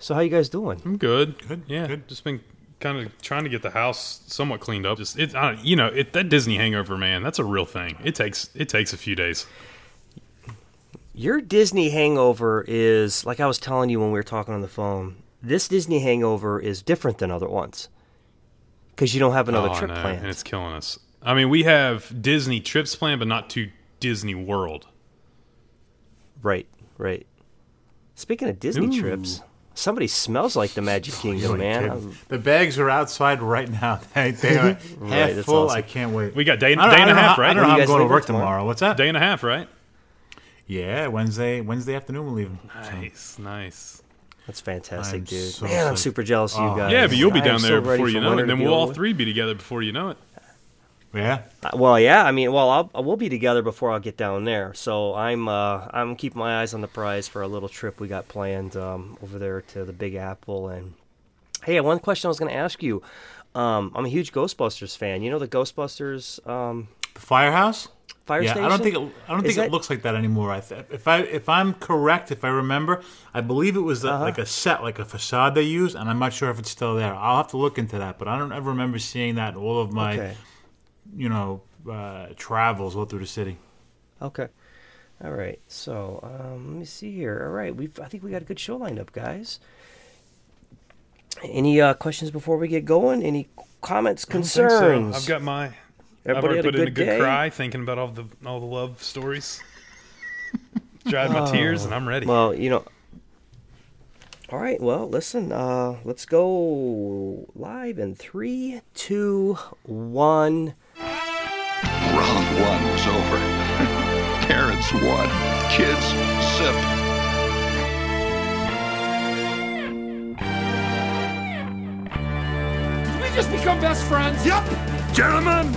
So how you guys doing? I'm good. Good, Yeah. good. Just been kind of trying to get the house somewhat cleaned up. Just it, I, you know, it, that Disney hangover, man. That's a real thing. It takes it takes a few days. Your Disney hangover is like I was telling you when we were talking on the phone. This Disney hangover is different than other ones because you don't have another oh, trip no, planned. and it's killing us. I mean, we have Disney trips planned, but not to Disney World. Right, right. Speaking of Disney Ooh. trips, somebody smells like the Magic Kingdom, man. The bags are outside right now. They, they are half that's full. awesome. I can't wait. We got day, day and a half, how- I right? don't know how I'm going to work tomorrow? tomorrow. What's that? Day and a half, right? Yeah, Wednesday. Wednesday afternoon we're leaving. Nice, nice. That's fantastic, I'm dude. so man, I'm super jealous of you Oh. guys. Yeah, but you'll be down there ready before you know it. to Then we'll all three be together before you know it. Yeah. Uh, Well, yeah. I mean, well, I'll, we'll be together before I get down there. So I'm uh, I'm keeping my eyes on the prize for a little trip we got planned um, over there to the Big Apple. And hey, one question I was going to ask you. Um, I'm a huge Ghostbusters fan. You know the Ghostbusters um, The firehouse. fire yeah, station. I don't think it, I don't Is think it looks like that anymore. I th- if I if I'm correct, if I remember, I believe it was a, Uh-huh. like a set, like a facade they use, and I'm not sure if it's still there. I'll have to look into that, but I don't ever remember seeing that in all of my Okay. You know uh, travels all through the city. Okay. All right. So um, let me see here. All right. We I think we got a good show lined up, guys. Any uh, questions before we get going? Any comments, I so. concerns? I've got my. Everybody I've had already a good in a good day. cry thinking about all the all the love stories. Dried my tears, and I'm ready. Well, you know. All right. Well, listen. Uh, let's go live in three, two, one. Round one was over. Parents won. Kids sipped. Did we just become best friends? Yep! Gentlemen,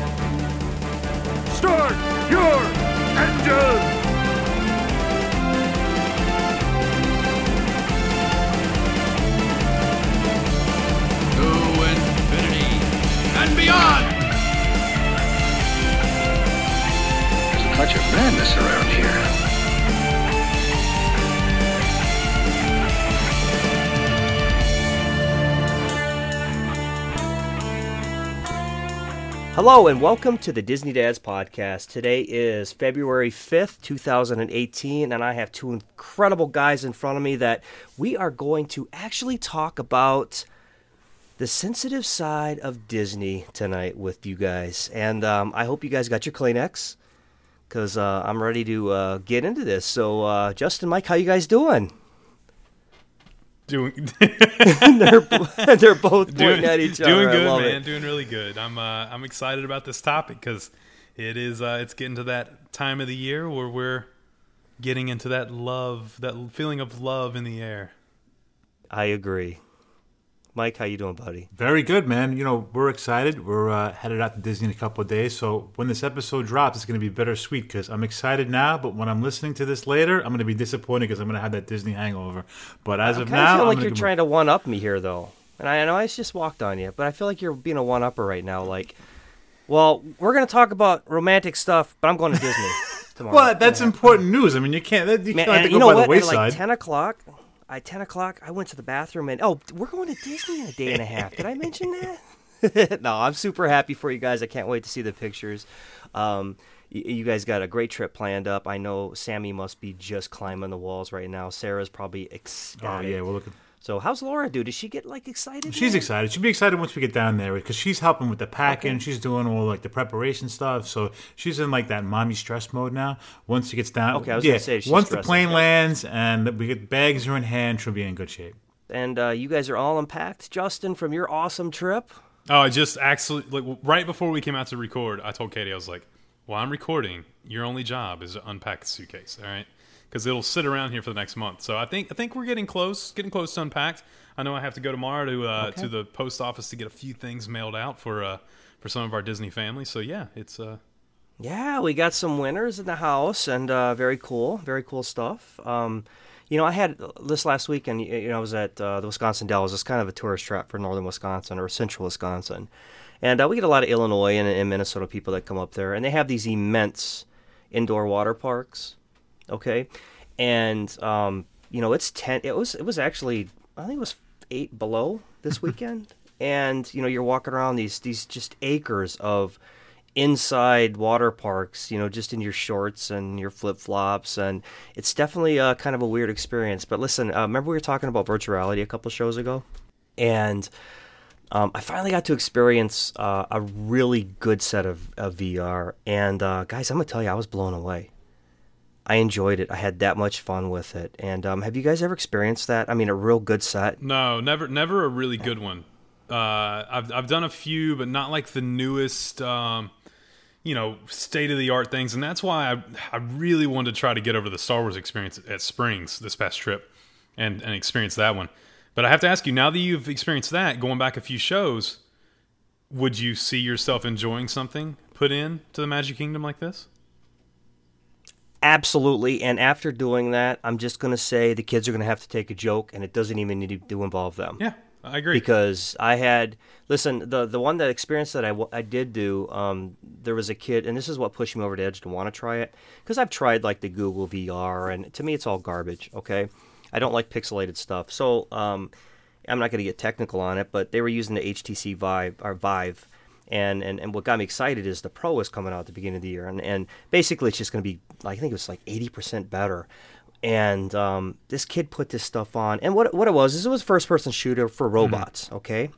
start your engine! To infinity and beyond! Touch of madness around here. Hello and welcome to the Disney Dads podcast. Today is February 5th, 2018, and I have two incredible guys in front of me that we are going to actually talk about the sensitive side of Disney tonight with you guys. And um, I hope you guys got your Kleenex because uh, I'm ready to uh, get into this. So, uh, Justin, Mike, how you guys doing? doing they're, they're both pointing doing, at each other. doing good, man. it. Doing really good. I'm uh, I'm excited about this topic because it is uh, it's getting to that time of the year where we're getting into that love, that feeling of love in the air. I agree. Mike, how you doing, buddy? Very good, man. You know, we're excited. We're uh, headed out to Disney in a couple of days. So when this episode drops, it's going to be bittersweet because I'm excited now. But when I'm listening to this later, I'm going to be disappointed because I'm going to have that Disney hangover. But as I of now, of feel like you're trying to one up me here, though. And I know I just walked on you, but I feel like you're being a one upper right now. Like, well, we're gonna talk about romantic stuff, but I'm going to Disney tomorrow. Well, that's important news. I mean, you can't. That, you Man, can't it you go know by what? the At wayside. like ten o'clock, at ten o'clock, I went to the bathroom and oh, we're going to Disney in a day and a half. Did I mention that? no, I'm super happy for you guys. I can't wait to see the pictures. Um, y- you guys got a great trip planned up. I know Sammy must be just climbing the walls right now. Sarah's probably oh yeah, we're looking. So how's Laura do? Does she get like excited? She's man? excited. She'll be excited once we get down there because she's helping with the packing. She's doing all like the preparation stuff. So she's in like that mommy stress mode now. Once she gets down, Okay, I was yeah. gonna say she's once the stressing. plane lands and we get bags are in hand, she'll be in good shape. And uh, you guys are all unpacked, Justin, from your awesome trip. Oh, I just actually like right before we came out to record, I told Katie I was like, "While I'm recording, your only job is to unpack the suitcase, all right? Because it'll sit around here for the next month." So I think I think we're getting close, getting close to unpacked. I know I have to go tomorrow to uh, to the post office to get a few things mailed out for uh, for some of our Disney family. So yeah, it's uh, Yeah, we got some winners in the house, and uh, very cool, very cool stuff. Um, you know, I had this last weekend. You know, I was at uh, the Wisconsin Dells. It's kind of a tourist trap for northern Wisconsin or central Wisconsin, and uh, we get a lot of Illinois and, and Minnesota people that come up there, and they have these immense indoor water parks. Okay, and um, you know, it's ten. It was it was actually I think it was eight below this weekend, and you know you're walking around these these just acres of inside water parks, you know, just in your shorts and your flip flops, and it's definitely uh, kind of a weird experience. But listen, uh, remember we were talking about virtuality a couple shows ago, and um, I finally got to experience uh, a really good set of, of VR, and uh, guys, I'm gonna tell you, I was blown away. I enjoyed it. I had that much fun with it. And um, have you guys ever experienced that? I mean, a real good set. No, never, never a really good one. Uh, I've I've done a few, but not like the newest, um, you know, state of the art things. And that's why I I really wanted to try to get over the Star Wars experience at Springs this past trip, and and experience that one. But I have to ask you now that you've experienced that, going back a few shows, would you see yourself enjoying something put in to the Magic Kingdom like this? Absolutely. And after doing that, I'm just going to say the kids are going to have to take a joke, and it doesn't even need to involve them. Yeah, I agree. Because I had listen the the one that experience that I, I did do. Um, there was a kid, and this is what pushed me over the edge to want to try it because I've tried like the Google VR, and to me it's all garbage. Okay, I don't like pixelated stuff. So um, I'm not going to get technical on it, but they were using the HTC Vive or Vive and, and, and what got me excited is the Pro is coming out at the beginning of the year, and, and basically it's just going to be, I think it was like 80% better. And um, this kid put this stuff on, and what what it was is it was first person shooter for robots, okay?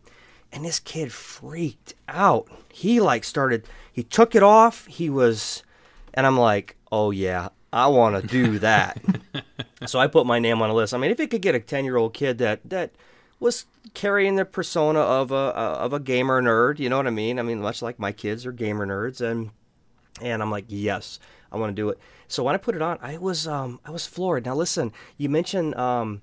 And this kid freaked out. He like started, he took it off. He was, and I'm like, oh yeah, I want to do that. so I put my name on a list. I mean, if it could get a 10 year old kid that that was carrying the persona of a of a gamer nerd. You know what I mean? I mean, much like my kids are gamer nerds, and and I'm like, yes, I want to do it. So when I put it on, I was um, I was floored. Now listen, you mentioned um,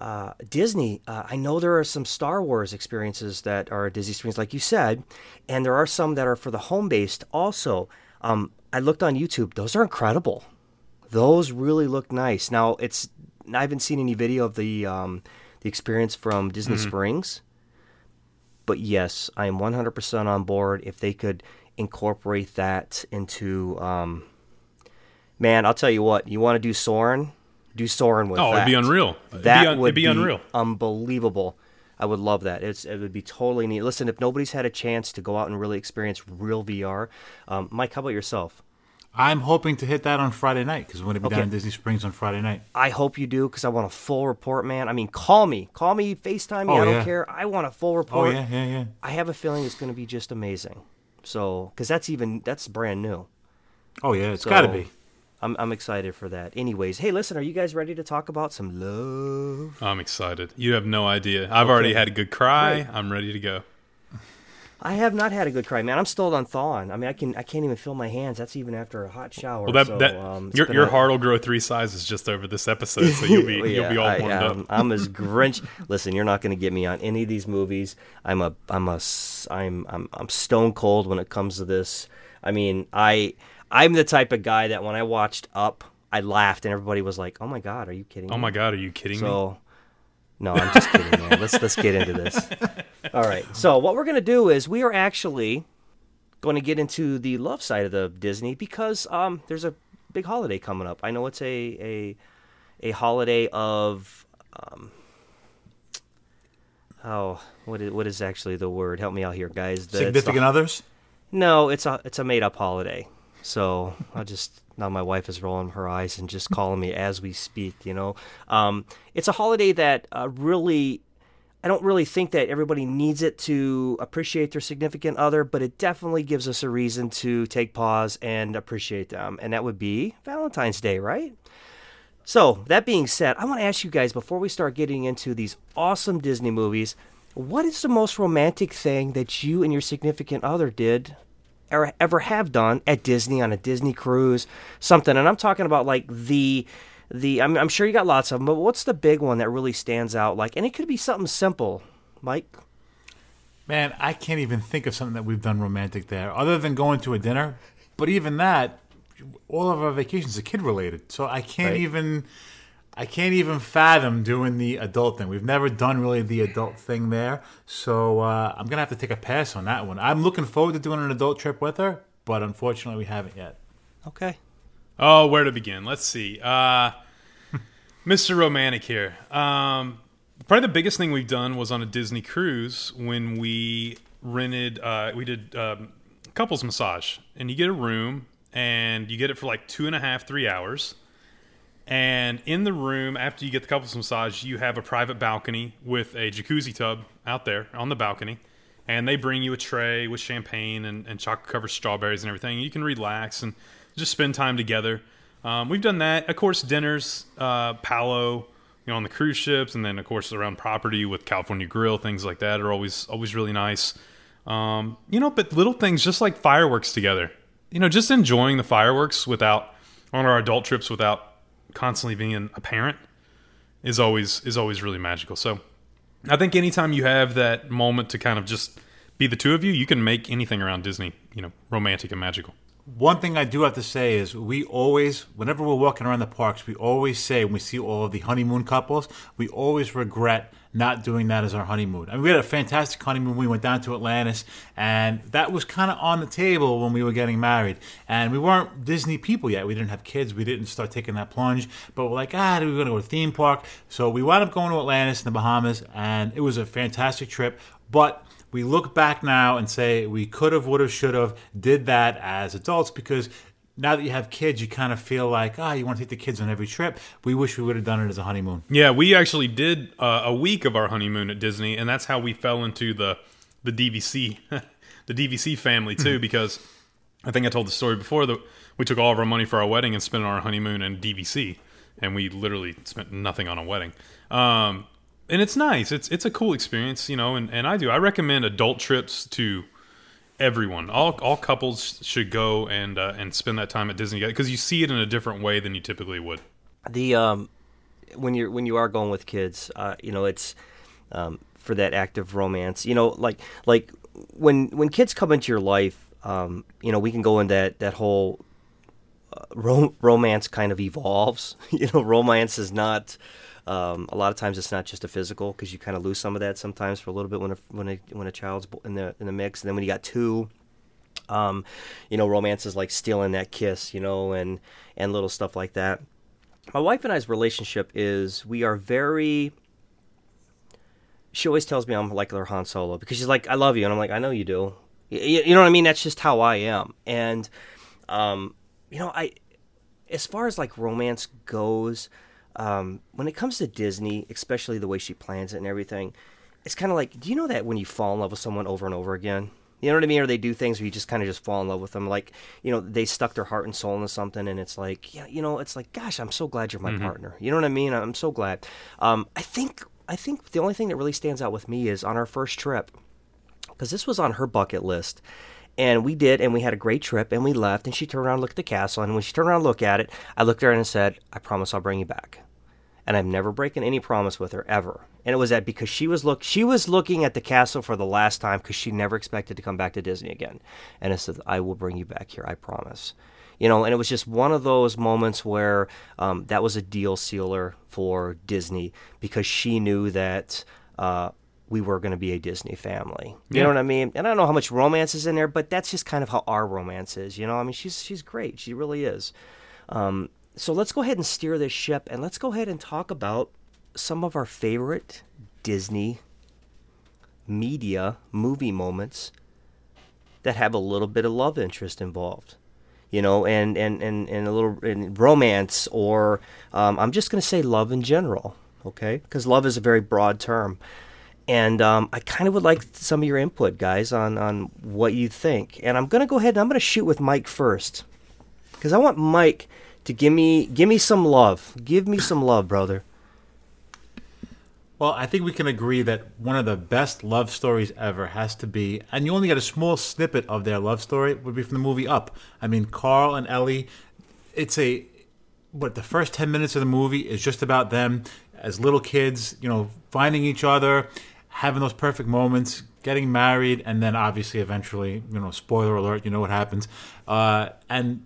uh, Disney. Uh, I know there are some Star Wars experiences that are Disney Springs, like you said, and there are some that are for the home based also. Um, I looked on YouTube; those are incredible. Those really look nice. Now it's I haven't seen any video of the um, the experience from Disney Mm-hmm. Springs. But yes, I am 100% on board if they could incorporate that into. Um, man, I'll tell you what, you want to do Soarin'? Do Soarin' with Oh, that. it'd be unreal. It'd That be un- would it'd be unreal. unbelievable. I would love that. It's it would be totally neat. Listen, if nobody's had a chance to go out and really experience real VR, um, Mike, how about yourself? I'm hoping to hit that on Friday night because we're going to be Okay. down in Disney Springs on Friday night. I hope you do because I want a full report, man. I mean, call me, call me, Facetime me. Oh, I don't yeah. care. I want a full report. Oh report. yeah, yeah, yeah. I have a feeling it's going to be just amazing. So, because that's even that's brand new. Oh yeah, it's So, got to be. I'm I'm excited for that. Anyways, hey, listen, are you guys ready to talk about some love? I'm excited. You have no idea. I've already had a good cry. Great. I'm ready to go. I have not had a good cry, man. I'm still on thawing. I mean, I can I can't even feel my hands. That's even after a hot shower. Well, that so, that um, your your a- heart will grow three sizes just over this episode, so you'll be you'll be all I, warmed um, up. I'm as Grinch. Listen, you're not going to get me on any of these movies. I'm a I'm a I'm I'm I'm stone cold when it comes to this. I mean, I I'm the type of guy that when I watched Up, I laughed and everybody was like, "Oh my god, are you kidding?" Oh me?" my god, are you kidding me? No, I'm just kidding, man. Let's let's get into this. All right. So what we're gonna do is we are actually going to get into the love side of the Disney because um, there's a big holiday coming up. I know it's a a a holiday of um, oh what is what is actually the word? Help me out here, guys. The- Significant others. no, it's a it's a made up holiday. So I just now my wife is rolling her eyes and just calling me as we speak. You know, um, it's a holiday that uh, really. I don't really think that everybody needs it to appreciate their significant other, but it definitely gives us a reason to take pause and appreciate them. And that would be Valentine's Day, right? So, that being said, I want to ask you guys before we start getting into these awesome Disney movies, what is the most romantic thing that you and your significant other did or ever have done at Disney on a Disney cruise, something? And I'm talking about like the the I'm, I'm sure you got lots of them, but what's the big one that really stands out? Like, and it could be something simple, Mike. Man, I can't even think of something that we've done romantic there, other than going to a dinner. But even that, all of our vacations are kid related, so I can't Right. even, I can't even fathom doing the adult thing. We've never done really the adult thing there, so uh, I'm gonna have to take a pass on that one. I'm looking forward to doing an adult trip with her, but unfortunately, we haven't yet. Okay. Oh, where to begin? Let's see. Uh, Mr. Romantic here. Um, Probably the biggest thing we've done was on a Disney cruise when we rented, uh, we did um, couples massage, and you get a room and you get it for like two and a half, three hours. And in the room, after you get the couples massage, you have a private balcony with a jacuzzi tub out there on the balcony. And they bring you a tray with champagne and, and chocolate covered strawberries and everything. You can relax and just spend time together. Um, we've done that. Of course, dinners, uh, Palo, you know, on the cruise ships, and then of course around property with California Grill, things like that are always always really nice. Um, you know, but little things just like fireworks together. You know, just enjoying the fireworks without on our adult trips without constantly being a parent is always is always really magical. So I think anytime you have that moment to kind of just be the two of you, you can make anything around Disney, you know, romantic and magical. One thing I do have to say is we always, whenever we're walking around the parks, we always say when we see all of the honeymoon couples, we always regret not doing that as our honeymoon. I mean, we had a fantastic honeymoon. We went down to Atlantis, and that was kind of on the table when we were getting married. And we weren't Disney people yet. We didn't have kids. We didn't start taking that plunge. But we're like, ah, we're going to go to a theme park. So we wound up going to Atlantis in the Bahamas, and it was a fantastic trip. But we look back now and say we could have, would have, should have, did that as adults because now that you have kids, you kind of feel like, ah, you want to take the kids on every trip. We wish we would have done it as a honeymoon. Yeah, we actually did uh, a week of our honeymoon at Disney, and that's how we fell into the the DVC the DVC family too. because I think I told the story before that we took all of our money for our wedding and spent on our honeymoon in DVC, and we literally spent nothing on a wedding. Um, and it's nice. It's it's a cool experience, you know. And, and I do. I recommend adult trips to everyone. All all couples should go and uh, and spend that time at Disney because you see it in a different way than you typically would. the um when you're when you are going with kids uh you know it's um for that active romance you know like like when when kids come into your life um you know we can go in that that whole uh, rom- romance kind of evolves you know romance is not um, a lot of times it's not just a physical because you kind of lose some of that sometimes for a little bit when a when a when a child's in the in the mix and then when you got two um, you know romance is like stealing that kiss you know and and little stuff like that my wife and I's relationship is we are very. She always tells me I'm like her Han Solo because she's like, "I love you," and I'm like, "I know you do." You, you know what I mean? That's just how I am. And, um, you know, I, as far as like romance goes, um, when it comes to Disney, especially the way she plans it and everything, it's kind of like, do you know that when you fall in love with someone over and over again? You know what I mean? Or they do things where you just kind of just fall in love with them. Like, you know, they stuck their heart and soul into something, and it's like, yeah, you know, it's like, gosh, I'm so glad you're my partner. You know what I mean? I'm so glad. Um, I think, I think the only thing that really stands out with me is on our first trip, because this was on her bucket list. And we did, and we had a great trip, and we left, and she turned around and looked at the castle, and when she turned around looked at it, I looked at her and said, I promise I'll bring you back and I've never broken any promise with her ever. And it was that because she was look she was looking at the castle for the last time because she never expected to come back to Disney again. And I said, "I will bring you back here, I promise." You know, and it was just one of those moments where um, that was a deal sealer for Disney because she knew that uh, we were going to be a Disney family. You Yeah. know what I mean? And I don't know how much romance is in there, but that's just kind of how our romance is. You know, I mean, she's she's great. She really is. Um, so let's go ahead and steer this ship, and let's go ahead and talk about some of our favorite Disney media movie moments that have a little bit of love interest involved. You know, and and and, and a little and romance, or um, I'm just going to say love in general, okay? Because love is a very broad term. And um, I kind of would like some of your input, guys, on, on what you think. And I'm going to go ahead and I'm going to shoot with Mike first, because I want Mike to give me give me some love. Give me some love, brother. Well, I think we can agree that one of the best love stories ever has to be, and you only get a small snippet of their love story, would be from the movie Up. I mean, Carl and Ellie, it's a, what, the first 10 minutes of the movie is just about them as little kids, you know, finding each other, having those perfect moments, getting married, and then obviously eventually, you know, spoiler alert, you know what happens. Uh, and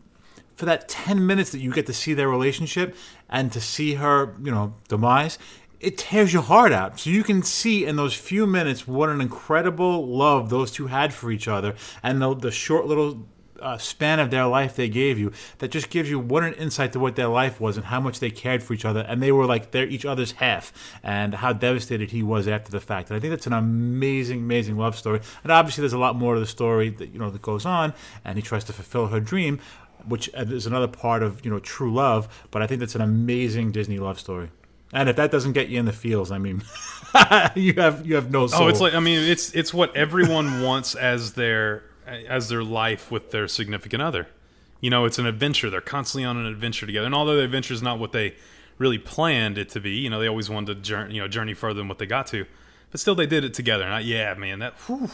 for that 10 minutes that you get to see their relationship and to see her, you know, demise, it tears your heart out. So you can see in those few minutes what an incredible love those two had for each other and the, the short little uh, span of their life they gave you that just gives you what an insight to what their life was and how much they cared for each other. And they were like they're each other's half and how devastated he was after the fact. And i think that's an amazing amazing love story. And obviously there's a lot more to the story that you know that goes on. And he tries to fulfill her dream which is another part of you know true love. But i think that's an amazing disney love story. And if that doesn't get you in the feels i mean you have you have no soul Oh, it's like I mean, it's it's what everyone wants as their as their life with their significant other. You know, it's an adventure. They're constantly on an adventure together, and although the adventure is not what they really planned it to be, you know, they always wanted to journey, you know, journey further than what they got to, but still they did it together. And I, yeah, man, that. Whew.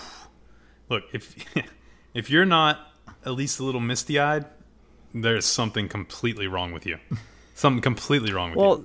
Look, if if you're not at least a little misty eyed, there's something completely wrong with you. something completely wrong with you. Well,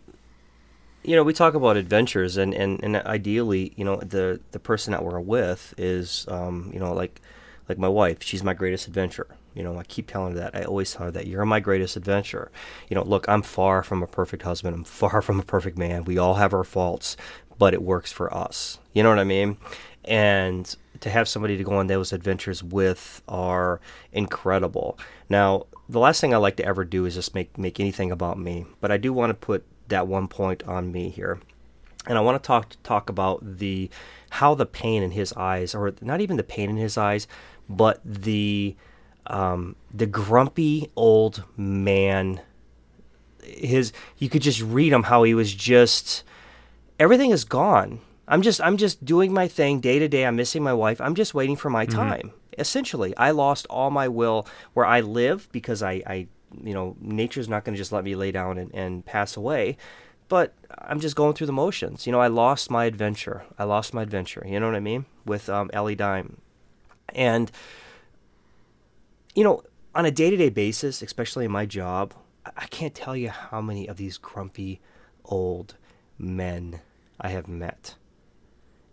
you know, we talk about adventures, and, and, and ideally, you know, the the person that we're with is, um, you know, like like my wife. She's my greatest adventure. You know, I keep telling her that. I always tell her that you're my greatest adventure. You know, look, I'm far from a perfect husband. I'm far from a perfect man. We all have our faults, but it works for us. You know what I mean? And to have somebody to go on those adventures with are incredible. Now, the last thing I like to ever do is just make make anything about me, but I do want to put that one point on me here. And I want to talk talk about the how the pain in his eyes, or not even the pain in his eyes, but the um, the grumpy old man. His you could just read him how he was just everything is gone. I'm just I'm just doing my thing day to day. I'm missing my wife. I'm just waiting for my time. Essentially, I lost all my will where I live because I, I you know, nature's not going to just let me lay down and, and pass away. But I'm just going through the motions. You know, I lost my adventure. I lost my adventure. You know what I mean? With um, Ellie Dime. And, you know, on a day to day basis, especially in my job, I- can't tell you how many of these grumpy old men I have met.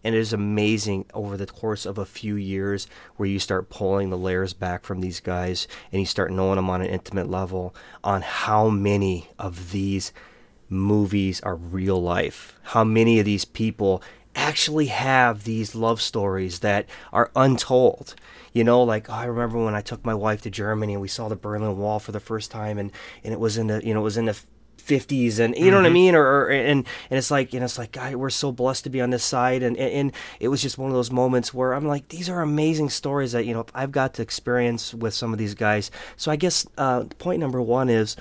And it is amazing over the course of a few years where you start pulling the layers back from these guys and you start knowing them on an intimate level on how many of these movies are real life. How many of these people actually have these love stories that are untold. You know, like oh, I remember when I took my wife to Germany and we saw the Berlin Wall for the first time, and, and it was in the you know it was in the 50s and you know what I mean or, or and and it's like and it's like God we're so blessed to be on this side and, and and it was just one of those moments where I'm like these are amazing stories that you know I've got to experience with some of these guys so I guess uh, point number one is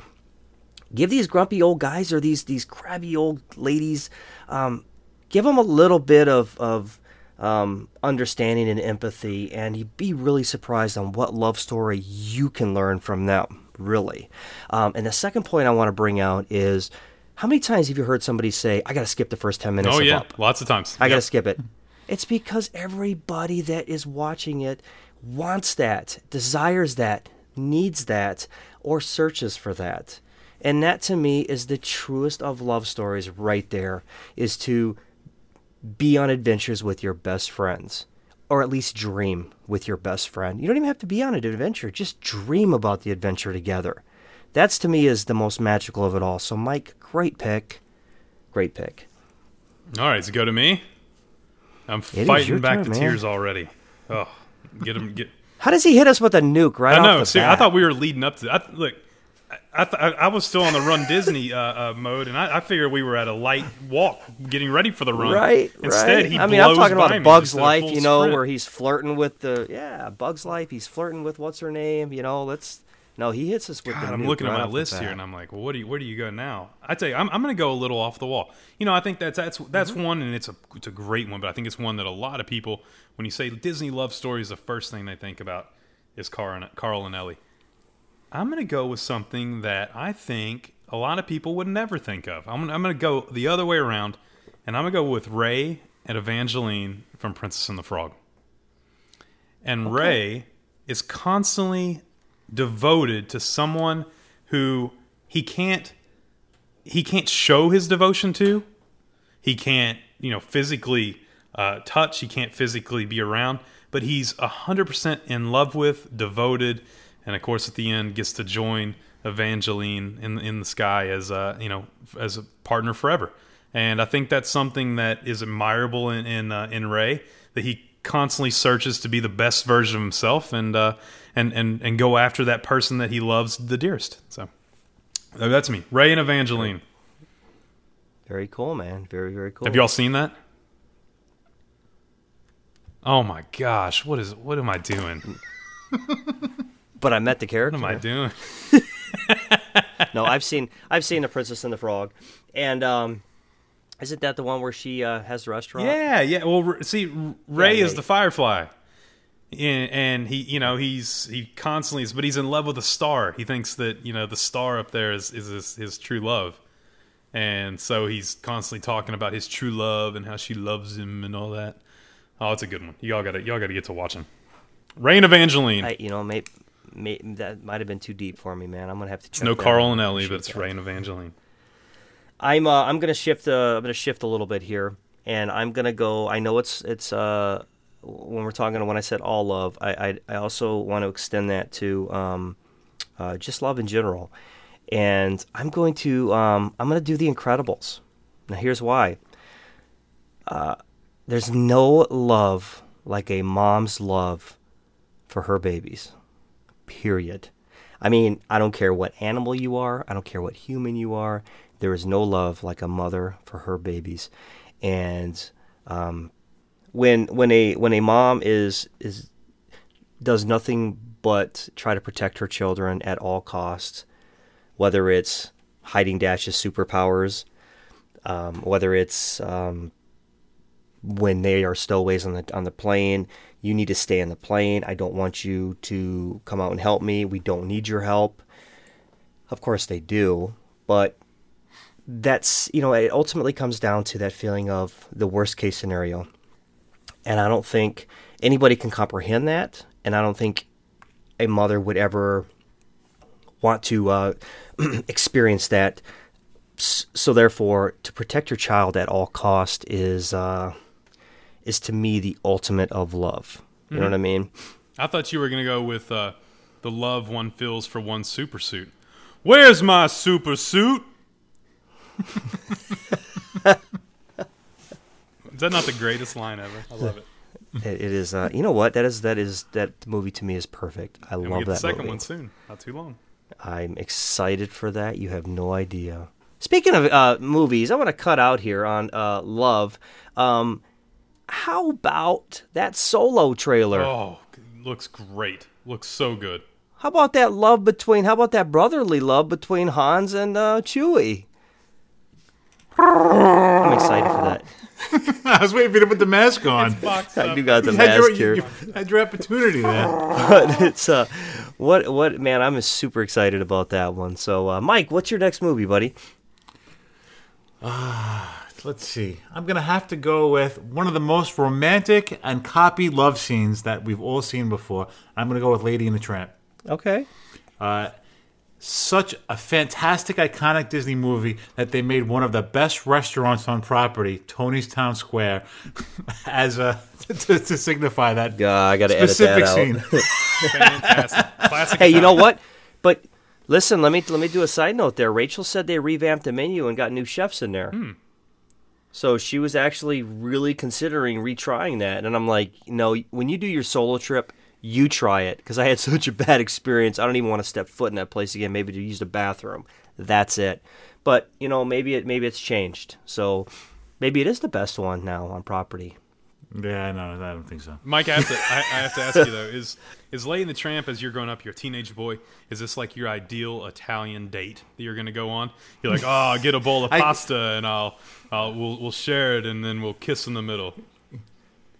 give these grumpy old guys or these these crabby old ladies um, give them a little bit of of um, understanding and empathy and you'd be really surprised on what love story you can learn from them really um, and the second point i want to bring out is how many times have you heard somebody say i gotta skip the first 10 minutes oh yeah, up lots of times. I Yep. gotta skip it. It's because everybody that is watching it wants that, desires that, needs that, or searches for that. And that to me is the truest of love stories right there is to be on adventures with your best friends. Or at least dream with your best friend. You don't even have to be on an adventure, just dream about the adventure together. That's to me is the most magical of it all. So Mike, great pick. Great pick. All right, so go to me. I'm your fighting back turn, the man. tears already. Oh, get him. Get. How does he hit us with a nuke right I off know. See, I thought we were leading up to. I, look, I, I, th- I was still on the Run Disney uh, uh, mode, and I, I figured we were at a light walk, getting ready for the run. Right. Instead, right. he I mean, I'm talking about by a me Bug's just at a Life, you know, sprint. where he's flirting with the yeah, Bug's Life. He's flirting with what's her name, you know. Let's no, he hits us with God, the. I'm looking at my list here, and I'm like, well, what do you, where do you go now? I tell you, I'm, I'm going to go a little off the wall. You know, I think that's that's that's Mm-hmm. one, and it's a it's a great one, but I think it's one that a lot of people, when you say Disney love stories, the first thing they think about is Carl and, Carl and Ellie. I'm going to go with something that I think a lot of people would never think of. I'm, I'm going to go the other way around, and I'm going to go with Ray and Evangeline from Princess and the Frog. And Ray is constantly devoted to someone who he can't he can't show his devotion to. He can't, you know, physically uh, touch. He can't physically be around, but he's hundred percent in love with, devoted, and of course, at the end, gets to join Evangeline in in the sky as a you know as a partner forever. And I think that's something that is admirable in in, uh, in Ray that he constantly searches to be the best version of himself and uh, and and and go after that person that he loves the dearest. So uh, that's me, Ray and Evangeline. Very cool, man. Very very cool. Have y'all seen that? Oh my gosh, what is what am I doing? But I met the character. What am I doing? no, I've seen I've seen the Princess and the Frog, and um, isn't that the one where she uh, has the restaurant? Yeah, yeah. Well, see, Ray Yeah, is the Firefly, and, and he, you know, he's he constantly is, but he's in love with the star. He thinks that you know the star up there is is his, his true love, and so he's constantly talking about his true love and how she loves him and all that. Oh, it's a good one. Y'all got to y'all got to get to watching. Ray and Evangeline. I, you know, may, may, that might have been too deep for me, man. I'm gonna have to. it's check no that Carl and Ellie, but it's. Ray and Evangeline. I'm uh, I'm gonna shift uh, I'm gonna shift a little bit here, and I'm gonna go. I know it's it's uh when we're talking to when I said all love, I I, I also want to extend that to um uh, just love in general, and I'm going to um I'm gonna do The Incredibles. Now here's why. Uh, there's no love like a mom's love for her babies. Period. I mean, I don't care what animal you are, I don't care what human you are. There is no love like a mother for her babies, and um, when when a when a mom is is does nothing but try to protect her children at all costs, whether it's hiding Dash's superpowers, um, whether it's um, when they are stowaways on the on the plane. You need to stay on the plane. I don't want you to come out and help me. We don't need your help. Of course they do, but that's you know it ultimately comes down to that feeling of the worst case scenario, and I don't think anybody can comprehend that, and I don't think a mother would ever want to uh, experience that. So therefore, to protect your child at all cost is uh, is to me the ultimate of love. You know what I mean? I thought you were gonna go with uh, the love one feels for one super suit. Where's my super suit? Is that not the greatest line ever? I love it. It, it is. Uh, you know what? That is that is that movie to me is perfect. I And we love get the that second movie. one soon. Not too long. I'm excited for that. You have no idea. Speaking of uh, movies, I want to cut out here on uh, Love. Um, how about that solo trailer? Oh, looks great. Looks so good. How about that love between? How about that brotherly love between Hans and uh, Chewie? I'm excited for that. I was waiting for you to put the mask on. Boxed I do got the You had, your, mask you, here. you had your opportunity there. but it's uh, what what man? I'm super excited about that one. So, uh, Mike, what's your next movie, buddy? Let's see. I'm gonna have to go with one of the most romantic and copied love scenes that we've all seen before. I'm gonna go with Lady and the Tramp. Okay. Uh, such a fantastic, iconic Disney movie that they made one of the best restaurants on property, Tony's Town Square, as a to, to signify that Uh, I got to edit that specific out. scene. Fantastic. Classic. Hey, you know what? But listen, let me let me do a side note there. Rachel said they revamped the menu and got new chefs in there. So she was actually really considering retrying that, and I'm like, no, when you do your solo trip, you try it because I had such a bad experience. I don't even want to step foot in that place again. Maybe to use the bathroom. That's it. But you know, maybe it maybe it's changed. So maybe it is the best one now on property. Yeah, no, I don't think so. Mike, I have to. I, I have to ask you though: is is Lady and the Tramp as you're growing up, you're a teenage boy? Is this like your ideal Italian date that you're going to go on? You're like, oh, I'll get a bowl of I- pasta and I'll, I'll we'll we'll share it and then we'll kiss in the middle.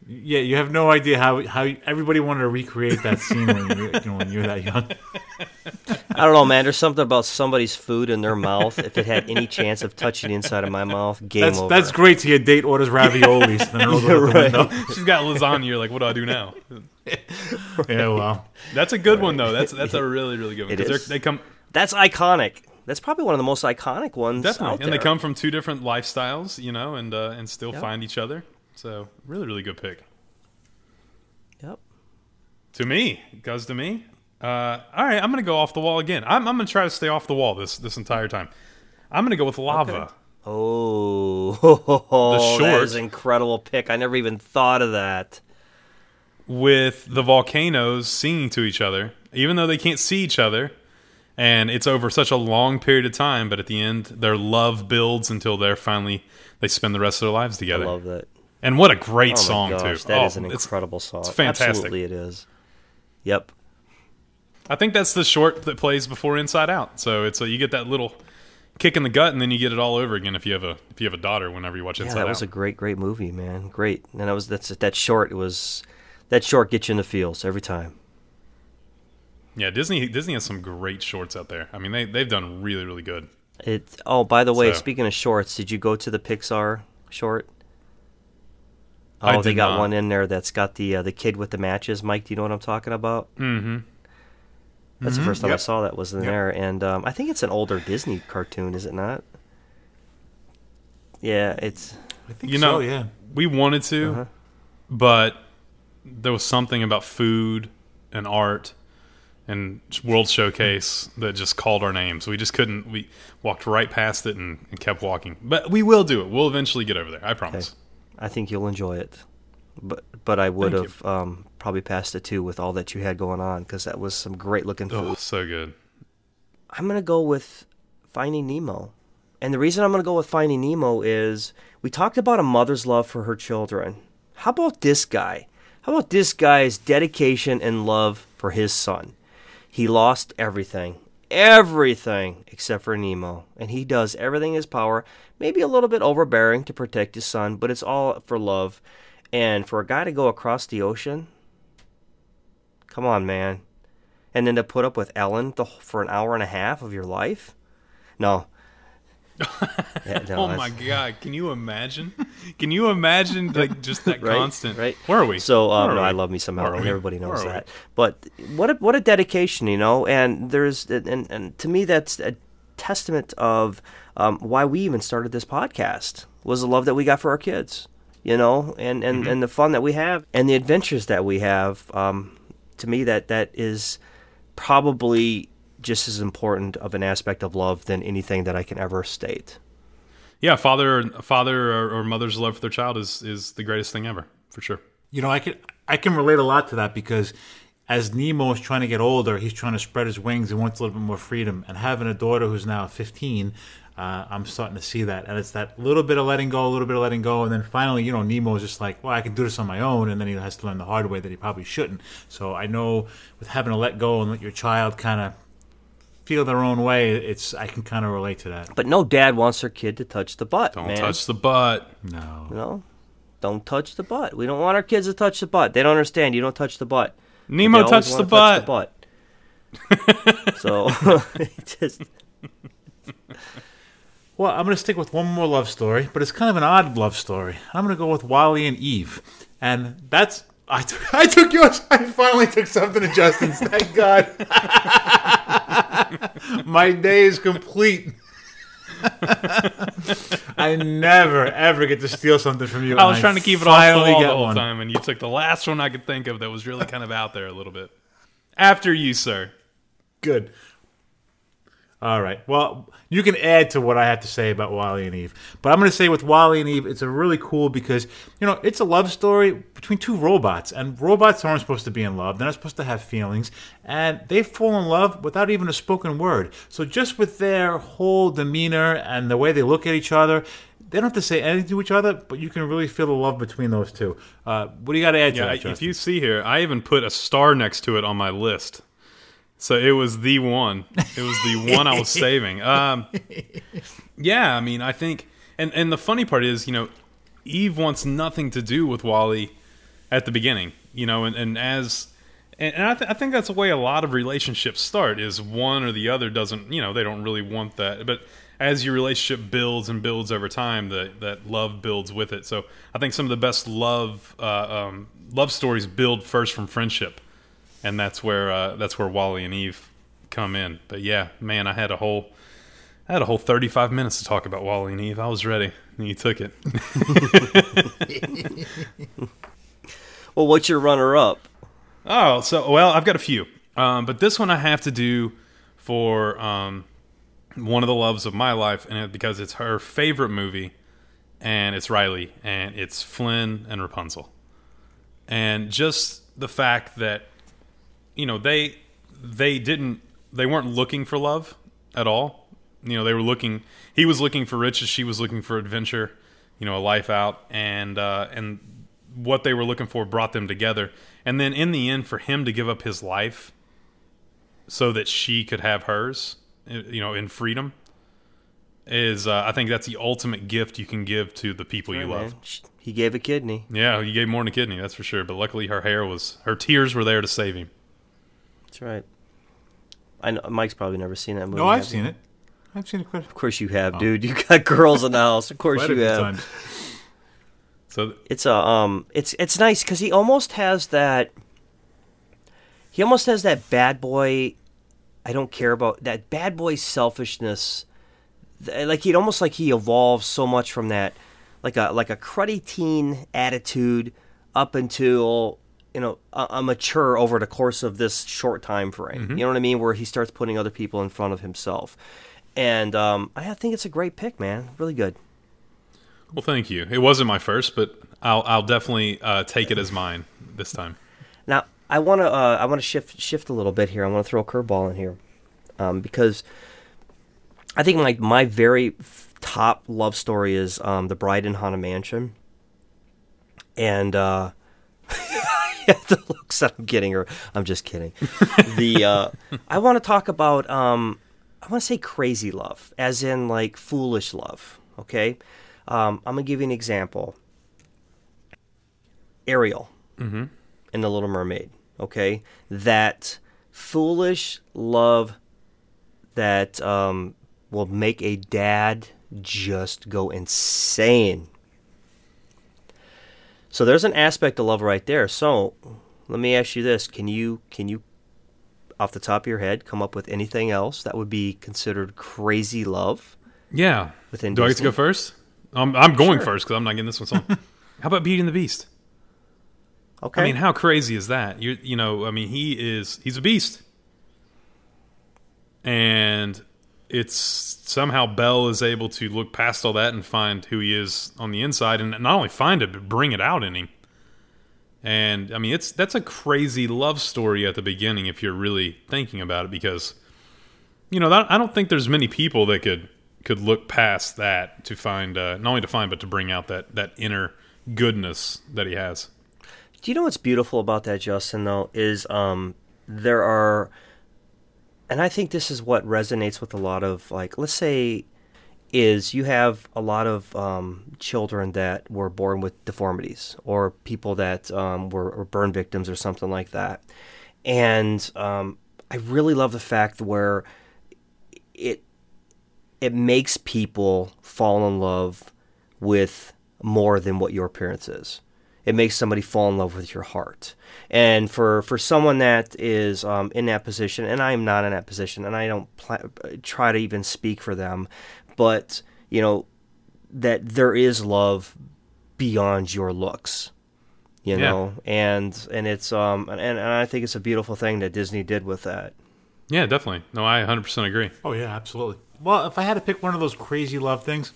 Yeah, you have no idea how how everybody wanted to recreate that scene when you, you know when you're that young. I don't know, man. There's something about somebody's food in their mouth. If it had any chance of touching the inside of my mouth, game That's over. that's great. To your date orders raviolis, and then rolls out the right. window. She's got lasagna. You're like, what do I do now? Yeah, well, That's a good one though. That's that's a really really good one It 'cause they're- is. they come That's iconic. That's probably one of the most iconic ones. definitely, out and they come from two different lifestyles, you know, and uh, and still Yep. find each other. So really really good pick. Yep. To me, goes to me. Uh, all right, I'm going to go off the wall again. I'm, I'm going to try to stay off the wall this this entire time. I'm going to go with lava. Oh, The short. is an incredible pick. I never even thought of that. with the volcanoes singing to each other, even though they can't see each other. And it's over such a long period of time, but at the end, their love builds until they're finally they spend the rest of their lives together. I love that. And what a great Oh song gosh, too! That Oh, is an incredible song. it's fantastic. Absolutely, it is. Yep. I think that's the short that plays before Inside Out. So it's a, you get that little kick in the gut, and then you get it all over again if you have a if you have a daughter. Whenever you watch Yeah, Inside that Out, was a great, great movie, man. Great, and that was that's that short. It was that short gets you in the feels every time. yeah. Disney Disney has some great shorts out there. I mean, they they've done really really good. It. Oh, by the way, So- speaking of shorts, did you go to the Pixar short? I Oh, they got not. one in there that's got the uh, the kid with the matches. Mike, do you know what I'm talking about? Mm-hmm. That's the first time I saw that was in Yep. there, and um, I think it's an older Disney cartoon, is it not? Yeah, it's I think You so, know, yeah. we wanted to, Uh-huh. but there was something about food and art and World Showcase that just called our names. We just couldn't. We walked right past it and, and kept walking. But we will do it. We'll eventually get over there. I promise. I think you'll enjoy it. But but I would Thank have um, probably passed it too with all that you had going on because that was some great looking food. Oh, so good. I'm gonna go with Finding Nemo, and the reason I'm gonna go with Finding Nemo is we talked about a mother's love for her children. How about this guy? How about this guy's dedication and love for his son? He lost everything, everything except for Nemo, and he does everything in his power. Maybe a little bit overbearing to protect his son, but it's all for love. And for a guy to go across the ocean, come on, man and then to put up with Ellen the, for an hour and a half of your life? No. Yeah, no, oh that's- my god! Can you imagine? Can you imagine like just that Right, constant? right. Where are we? So, um, are no, we? I love me some Where are Ellen. we? Everybody knows that. But what a, what a dedication, you know. And there's and and to me that's a testament of um, why we even started this podcast was the love that we got for our kids, you know, and and Mm-hmm. and the fun that we have and the adventures that we have. Um, to me, that that is probably just as important of an aspect of love than anything that I can ever state. Yeah, father, father or, or mother's love for their child is is the greatest thing ever for sure. You know, I can I can relate a lot to that because as Nemo is trying to get older, he's trying to spread his wings and wants a little bit more freedom. And having a daughter who's now 15, uh, I'm starting to see that. And it's that little bit of letting go, a little bit of letting go, and then finally, you know, Nemo is just like, well, I can do this on my own, and then he has to learn the hard way that he probably shouldn't. So I know with having to let go and let your child kind of feel their own way, it's I can kind of relate to that. But no dad wants their kid to touch the butt. Don't man. touch the butt. No. You know, don't touch the butt. We don't want our kids to touch the butt. They don't understand. You don't touch the butt. Nemo they touched the butt. touch the butt. so it just Well, I'm going to stick with one more love story, but it's kind of an odd love story. I'm going to go with WALL-E and Eve, and that's I took, I took yours. I finally took something to Justin's. Thank God. My day is complete. I never ever get to steal something from you. I and was trying to keep it off the wall the whole one. time, and you took the last one I could think of that was really kind of out there a little bit. After you, sir. Good. All right. Well, you can add to what I have to say about WALL-E and Eve. But I'm going to say with WALL-E and Eve, it's a really cool because, you know, it's a love story between two robots. And robots aren't supposed to be in love. They're not supposed to have feelings. And they fall in love without even a spoken word. So just with their whole demeanor and the way they look at each other, they don't have to say anything to each other, but you can really feel the love between those two. Uh, what do you got to add to Yeah, that, if you see here, I even put a star next to it on my list. So it was the one. It was the one I was saving. Um, yeah, I mean, I think, and and the funny part is, you know, Eve wants nothing to do with WALL-E at the beginning, you know, and, and as and, and I, th- I think that's the way a lot of relationships start is one or the other doesn't, you know, they don't really want that, but as your relationship builds and builds over time, that that love builds with it. So I think some of the best love uh, um, love stories build first from friendship and that's where uh, that's where WALL-E and Eve come in. But yeah, man, I had a whole I had a whole 35 minutes to talk about Wally and Eve. I was ready, and you took it. well, what's your runner up? oh, so well, I've got a few, um, but this one I have to do for um, one of the loves of my life, and it, because it's her favorite movie, and it's Riley, and it's Flynn and Rapunzel, and just the fact that you know they they didn't they weren't looking for love at all. You know, they were looking. He was looking for riches. She was looking for adventure. You know, a life out, and uh, and what they were looking for brought them together. And then in the end, for him to give up his life so that she could have hers, uh, you know, in freedom, is uh, I think that's the ultimate gift you can give to the people you love. man. He gave a kidney. Yeah, he gave more than a kidney, that's for sure. But luckily, her hair was her tears were there to save him. That's right. I know Mike's probably never seen that movie. No, I've have you? seen it. I've seen it quite, Of course you have, dude. You got girls in the house. Of course you have. times. So It's a um. It's it's nice because he almost has that. He almost has that bad boy. I don't care about that bad boy selfishness. Like he'd almost like he evolves so much from that, like a like a cruddy teen attitude, up until you know a, a mature over the course of this short time frame. You know what I mean? Where he starts putting other people in front of himself, and um, I think it's a great pick, man. Really good. Well, thank you. It wasn't my first, but I'll I'll definitely uh, take it as mine this time. Now, I want to uh, I want to shift shift a little bit here. I want to throw a curveball in here um, because I think my my very top love story is um, the Bride in Haunted Mansion, and uh, yeah, the looks that I'm getting her. I'm just kidding. the uh, I want to talk about um, I want to say crazy love, as in like foolish love. Okay, um, I'm gonna give you an example. Ariel mm-hmm. in The Little Mermaid. Okay, that foolish love that um, will make a dad just go insane. So there's an aspect of love right there. So let me ask you this: Can you can you, off the top of your head, come up with anything else that would be considered crazy love? Yeah. Within Do I get to go first? I'm I'm going Sure. first because I'm not getting this one. So, how about Beauty and the Beast? Okay. I mean, how crazy is that? You you know, I mean, he is he's a beast, and it's somehow Belle is able to look past all that and find who he is on the inside, and not only find it but bring it out in him. And I mean, it's that's a crazy love story at the beginning if you're really thinking about it, because you know I don't think there's many people that could could look past that to find uh, not only to find but to bring out that that inner goodness that he has. Do you know what's beautiful about that, Justin? Though, is um, there are, and I think this is what resonates with a lot of like, let's say, is you have a lot of um, children that were born with deformities, or people that um, were, burn victims, or something like that, and um, I really love the fact where it it makes people fall in love with more than what your appearance is. It makes somebody fall in love with your heart. And for, for someone that is um, in that position, and I am not in that position, and I don't pl- try to even speak for them, but you know that there is love beyond your looks, you Yeah. know, and and it's um and, and I think it's a beautiful thing that Disney did with that. Yeah, definitely. No, I 100% agree. Oh yeah, absolutely. Well, if I had to pick one of those crazy love things,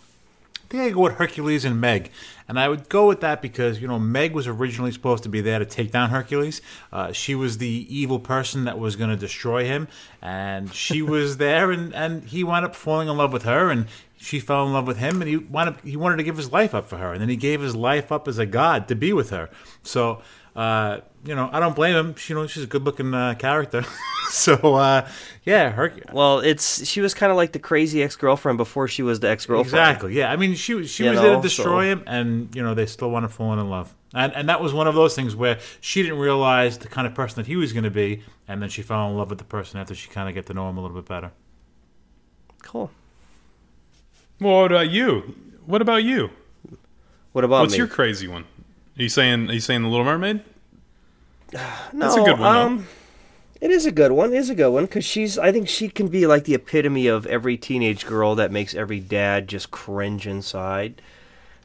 I think I'd go with Hercules and Meg. And I would go with that because, you know, Meg was originally supposed to be there to take down Hercules. Uh, she was the evil person that was going to destroy him. And she was there, and, and he wound up falling in love with her, and she fell in love with him, and he, wound up, he wanted to give his life up for her. And then he gave his life up as a god to be with her. So, uh, you know, I don't blame him. She, you know, she's a good looking uh, character. so, uh, yeah, Hercules. Well, it's she was kind of like the crazy ex girlfriend before she was the ex girlfriend. Exactly. Yeah. I mean, she was- she You was there to destroy so- him, and you know they still want to fall in love. And and that was one of those things where she didn't realize the kind of person that he was going to be, and then she fell in love with the person after she kind of get to know him a little bit better. Cool. Well, what about you? What about you? What about What's me? your crazy one? You saying you saying the Little Mermaid? no, That's a good one. Um, it is a good one. It is a good one because she's. I think she can be like the epitome of every teenage girl that makes every dad just cringe inside.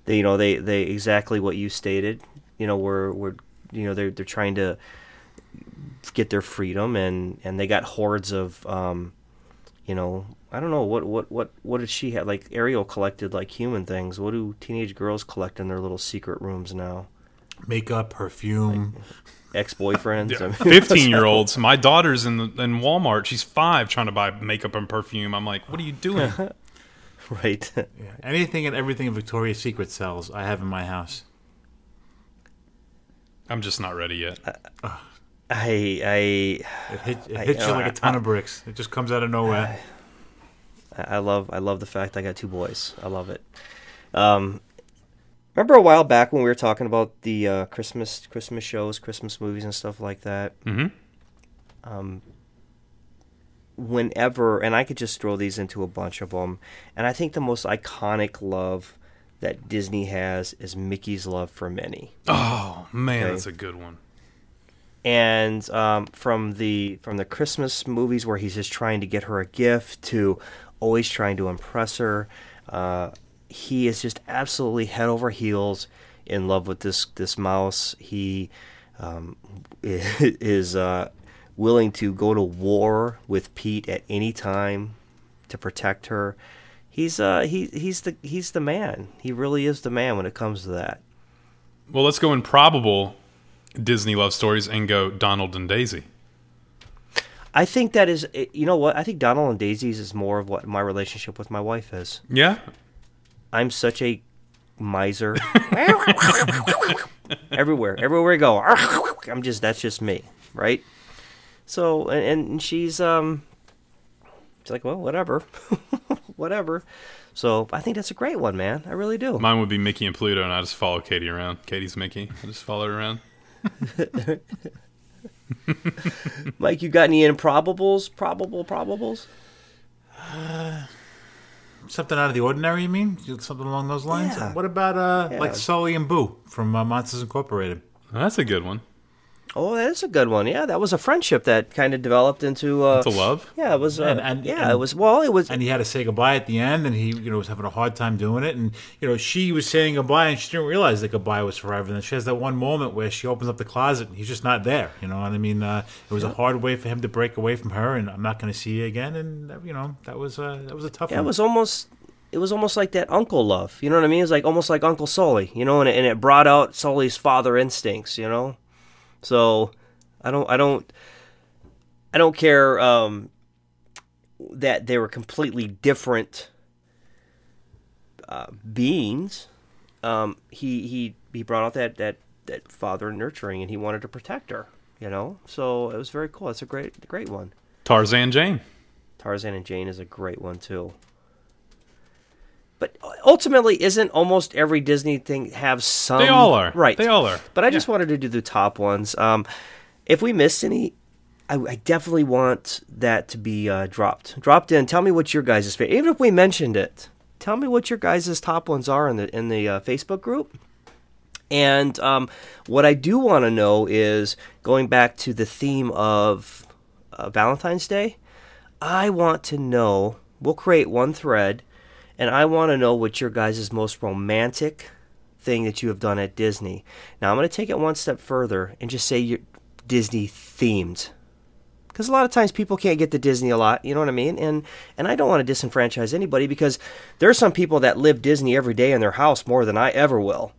They, you know, they they exactly what you stated. You know, we're we're you know they're they're trying to get their freedom and and they got hordes of um, you know. I don't know what what what what did she have? Like Ariel collected like human things. What do teenage girls collect in their little secret rooms now? Makeup, perfume. Ex boyfriends. I mean, Fifteen year olds. My daughter's in the, in Walmart. She's five, trying to buy makeup and perfume. I'm like, what are you doing? right. yeah. Anything and everything Victoria's Secret sells, I have in my house. I'm just not ready yet. I I It, hit, it I- hits you uh, like a ton of bricks. It just comes out of nowhere. I love I love the fact I got two boys. I love it. Um, remember a while back when we were talking about the uh, Christmas Christmas shows, Christmas movies, and stuff like that. hmm Whenever, and I could just throw these into a bunch of them. And I think the most iconic love that Disney has is Mickey's love for Minnie. Oh man, Okay. that's a good one. and um, from the from the Christmas movies where he's just trying to get her a gift to always trying to impress her, uh, he is just absolutely head over heels in love with this this mouse. He um, is uh, willing to go to war with Pete at any time to protect her. He's uh he he's the he's the man. He really is the man when it comes to that. Well, let's go improbable Disney love stories and go Donald and Daisy. I think that is, you know what? I think Donald and Daisy's is more of what my relationship with my wife is. Yeah, I'm such a miser. everywhere, everywhere we go, I'm just that's just me, right? So, and, and she's um, she's like, well, whatever, whatever. So I think that's a great one, man. I really do. mine would be Mickey and Pluto, and I just follow Katie around. Katie's Mickey. I just follow her around. Mike, you got any improbables? Probable probables? Something out of the ordinary, you mean? Something along those lines? Yeah. What about uh, Yeah. like Sully and Boo from uh, Monsters Incorporated? That's a good one. Oh, that's a good one. Yeah, that was a friendship that kind of developed into uh, To love. Yeah, it was. Uh, And- and- yeah, and- it was. Well, it was. And he had to say goodbye at the end, and he, you know, was having a hard time doing it. And you know, she was saying goodbye, and she didn't realize that goodbye was forever. And then she has that one moment where she opens up the closet, and he's just not there. You know, and I mean, uh, it was a hard way for him to break away from her, and I'm not going to see you again. And uh, you know, that was uh, that was a tough Yeah, it was almost it was almost like that uncle love. You know what I mean? It was like almost like Uncle Sully, you know, and it, and it brought out Sully's father instincts, you know. So I don't I don't I don't care um, that they were completely different uh, beings. Um, he he he brought out that that that father nurturing, and he wanted to protect her. You know, so it was very cool. It's a great great one. Tarzan Jane. Tarzan and Jane is a great one too. But ultimately, isn't almost every Disney thing have some? They all are. right. They all are. But I just wanted to do the top ones. Um, if we missed any, I, I definitely want that to be uh, dropped. Dropped in. Tell me what your guys' favorite. Even if we mentioned it, tell me what your guys' top ones are in the in the uh, Facebook group. And um, what I do want to know is going back to the theme of uh, Valentine's Day. I want to know. We'll create one thread, and I want to know what your guys' most romantic thing that you have done at Disney. Now I'm going to take it one step further and just say you're Disney themed. Because a lot of times people can't get to Disney a lot, you know what I mean? And and I don't want to disenfranchise anybody because there are some people that live Disney every day in their house more than I ever will.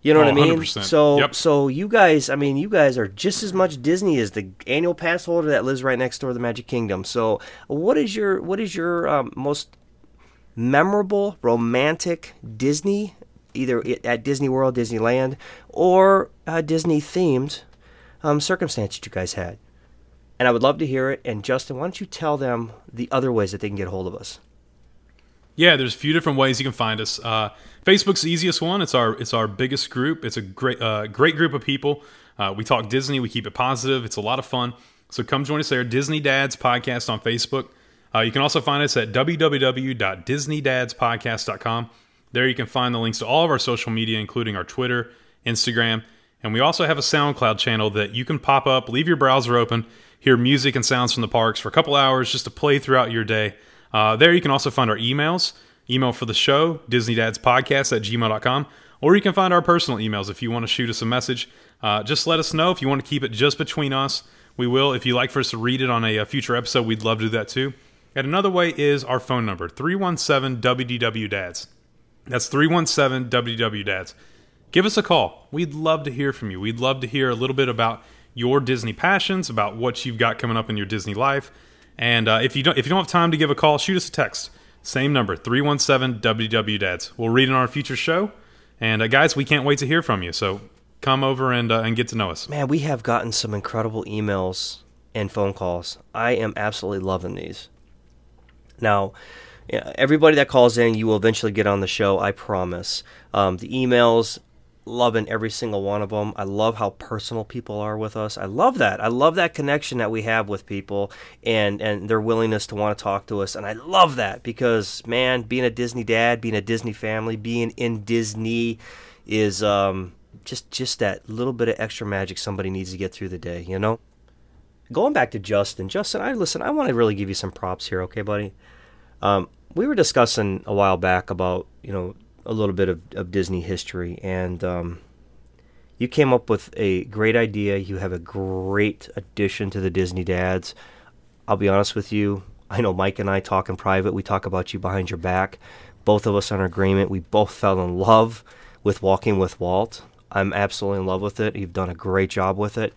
You know Oh, what I mean? 100%. So Yep. so you guys, I mean, you guys are just as much Disney as the annual pass holder that lives right next door to the Magic Kingdom. So what is your what is your um, most memorable romantic Disney, either at Disney World, Disneyland, or uh, Disney themed um, circumstance that you guys had? And I would love to hear it. And Justin, why don't you tell them the other ways that they can get a hold of us? Yeah, there's a few different ways you can find us. Uh, Facebook's the easiest one. It's our it's our biggest group. It's a great uh, great group of people. Uh, we talk Disney. We keep it positive. It's a lot of fun. So come join us there. Disney Dads Podcast on Facebook. Uh, you can also find us at www.disneydadspodcast.com. There you can find the links to all of our social media, including our Twitter, Instagram, and we also have a SoundCloud channel that you can pop up, leave your browser open, hear music and sounds from the parks for a couple hours just to play throughout your day. Uh, there you can also find our emails. Email for the show, DisneyDadsPodcast at gmail.com. Or you can find our personal emails if you want to shoot us a message. Uh, just let us know if you want to keep it just between us. We will. If you like for us to read it on a, a future episode, we'd love to do that too. And another way is our phone number, 317 WDW Dads. That's 317 WDW Dads. give us a call. We'd love to hear from you. We'd love to hear a little bit about your Disney passions, about what you've got coming up in your Disney life. And uh, if you don't if you don't have time to give a call, shoot us a text. Same number, 317 WW Dads. We'll read in our future show. And uh, guys, we can't wait to hear from you. So come over and uh, and get to know us. Man, we have gotten some incredible emails and phone calls. I am absolutely loving these. Now, everybody that calls in, you will eventually get on the show. I promise. Um, the emails, loving every single one of them. I love how personal people are with us. I love that. I love that connection that we have with people and and their willingness to want to talk to us. And I love that because man, being a Disney dad, being a Disney family, being in Disney is um, just just that little bit of extra magic somebody needs to get through the day, you know? Going back to Justin, Justin, I listen, I want to really give you some props here, okay, buddy? Um, we were discussing a while back about, you know, a little bit of, of Disney history, and um, you came up with a great idea. You have a great addition to the Disney Dads. I'll be honest with you. I know Mike and I talk in private. We talk about you behind your back. Both of us are in agreement. We both fell in love with Walking with Walt. I'm absolutely in love with it. You've done a great job with it.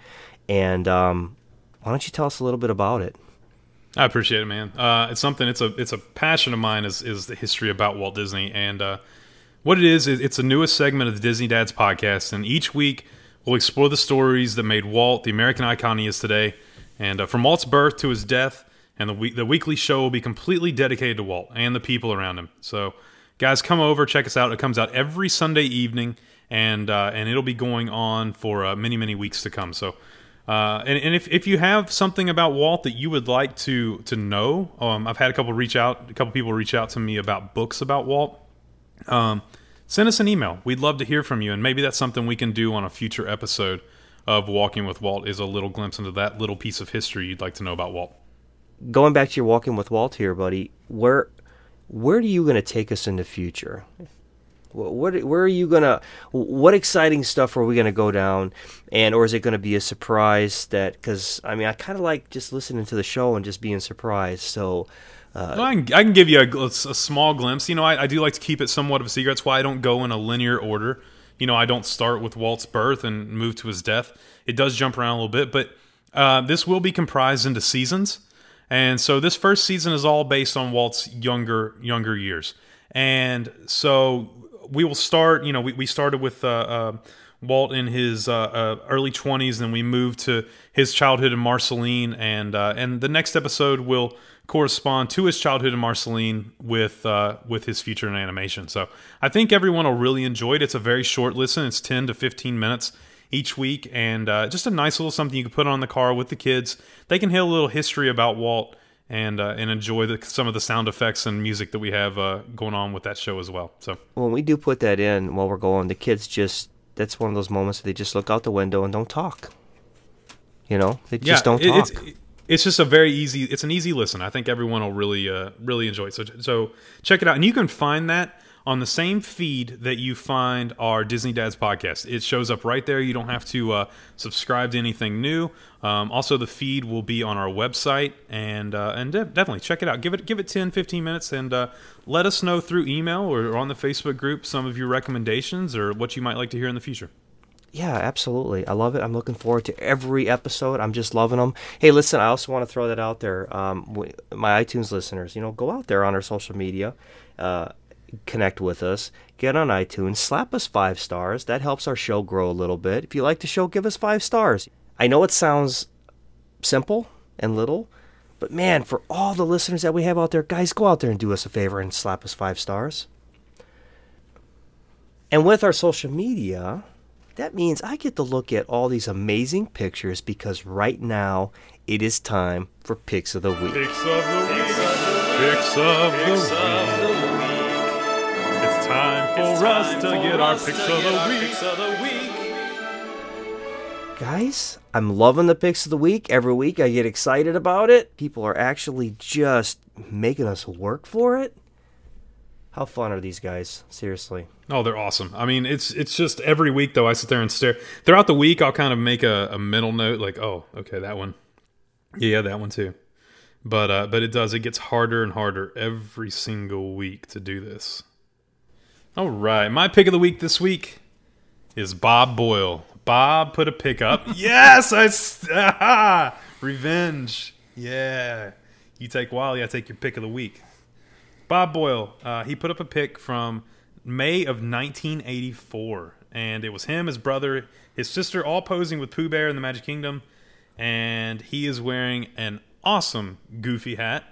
And um, why don't you tell us a little bit about it? I appreciate it, man. Uh, it's something. It's a it's a passion of mine. Is is the history about Walt Disney and uh, what it is, it's the newest segment of the Disney Dads podcast, and each week we'll explore the stories that made Walt the American icon he is today. And uh, from Walt's birth to his death, and the week, the weekly show will be completely dedicated to Walt and the people around him. So, guys, come over, check us out. It comes out every Sunday evening, and uh, and it'll be going on for uh, many many weeks to come. So. Uh, and, and if, if you have something about Walt that you would like to to know, um, I've had a couple reach out, a couple people reach out to me about books about Walt. Um, send us an email. We'd love to hear from you, and maybe that's something we can do on a future episode of Walking with Walt. Is a little glimpse into that little piece of history you'd like to know about Walt. Going back to your Walking with Walt here, buddy, where where are you going to take us in the future? What, where are you gonna? What exciting stuff are we gonna go down, and or is it gonna be a surprise that? Because I mean, I kind of like just listening to the show and just being surprised. So, uh, Well, I, can, I can give you a, a small glimpse. You know, I, I do like to keep it somewhat of a secret. That's why I don't go in a linear order. You know, I don't start with Walt's birth and move to his death. It does jump around a little bit, but uh, this will be comprised into seasons. And so this first season is all based on Walt's younger younger years. And so we will start. You know, we, we started with uh, uh, Walt in his uh, uh, early twenties, then we moved to his childhood in Marceline, and uh, and the next episode will correspond to his childhood in Marceline with with his future in animation. So I think everyone will really enjoy it. It's a very short listen. It's ten to fifteen minutes each week, and just a nice little something you can put on the car with the kids. They can hear a little history about Walt and uh, and enjoy the, some of the sound effects and music that we have uh, going on with that show as well. So when we do put that in while we're going, the kids just that's one of those moments they just look out the window and don't talk. You know, they just don't it- talk. It's, it's just a very easy. It's an easy listen. I think everyone will really uh, really enjoy it. So so check it out, and you can find that on the same feed that you find our Disney Dads podcast. It shows up right there. You don't have to uh, subscribe to anything new. Um, also, the feed will be on our website, and uh, and de- definitely check it out. Give it give it 10, 15 minutes, and uh, let us know through email or on the Facebook group some of your recommendations or what you might like to hear in the future. Yeah, absolutely. I love it. I'm looking forward to every episode. I'm just loving them. Hey, listen, I also want to throw that out there. Um, my iTunes listeners, you know, go out there on our social media, uh, connect with us, get on iTunes, slap us five stars. That helps our show grow a little bit. If you like the show, give us five stars. I know it sounds simple and little, but man, for all the listeners that we have out there, guys, go out there and do us a favor and slap us five stars. And with our social media, that means I get to look at all these amazing pictures because right now it is time for Picks of the Week. Picks of the week. Picks of the week. It's time for us to get our picks of the week. Guys, I'm loving the Picks of the Week. Every week I get excited about it. People are actually just making us work for it. How fun are these guys? Seriously. Oh, they're awesome. I mean, it's it's just every week though. I sit there and stare. Throughout the week, I'll kind of make a, a mental note, like, oh, okay, that one. Yeah, that one too. But uh, but it does. It gets harder and harder every single week to do this. All right, my pick of the week this week is Bob Boyle. Bob put a pick up. yes, I revenge. Yeah, you take WALL-E, I take your pick of the week. Bob Boyle. Uh, he put up a pick from May of 1984, and it was him, his brother, his sister, all posing with Pooh Bear in the Magic Kingdom, and he is wearing an awesome Goofy hat,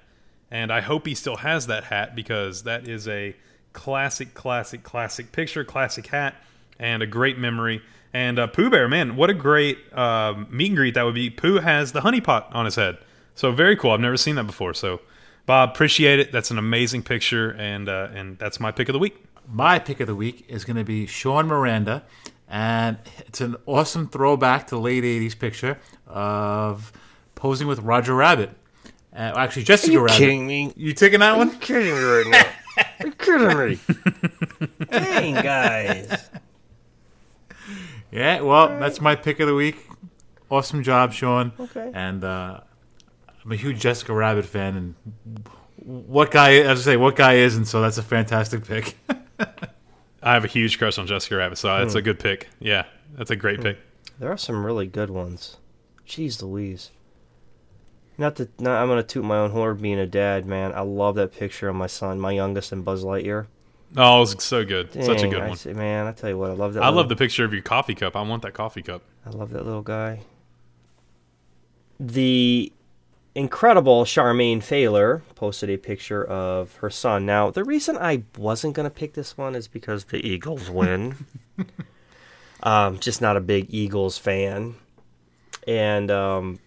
and I hope he still has that hat because that is a classic, classic, classic picture, classic hat, and a great memory. And uh, Pooh Bear, man, what a great um, meet and greet that would be. Pooh has the honey pot on his head, so very cool. I've never seen that before. So, Bob, appreciate it. That's an amazing picture, and uh, and that's my pick of the week. My pick of the week is going to be Sean Miranda, and it's an awesome throwback to the late '80s picture of posing with Roger Rabbit. Uh, actually, Jessica you Rabbit. kidding me? You taking that one? kidding me right now. You're kidding me. Dang, guys. Yeah, well, that's my pick of the week. Awesome job, Sean. Okay. And uh, I'm a huge Jessica Rabbit fan, and what guy? As I say, what guy isn't? So that's a fantastic pick. I have a huge crush on Jessica Rabbit, so that's a good pick. Yeah, that's a great pick. There are some really good ones. Jeez Louise. Not that not, I'm gonna toot my own horn being a dad, man. I love that picture of my son, my youngest, and Buzz Lightyear. Oh, it was so good. Such a good I one. say- man, I tell you what, I love that. I little- love the picture of your coffee cup. I want that coffee cup. I love that little guy. The incredible Charmaine Thaler posted a picture of her son. Now, the reason I wasn't going to pick this one is because the Eagles win. um, just not a big Eagles fan. And, um,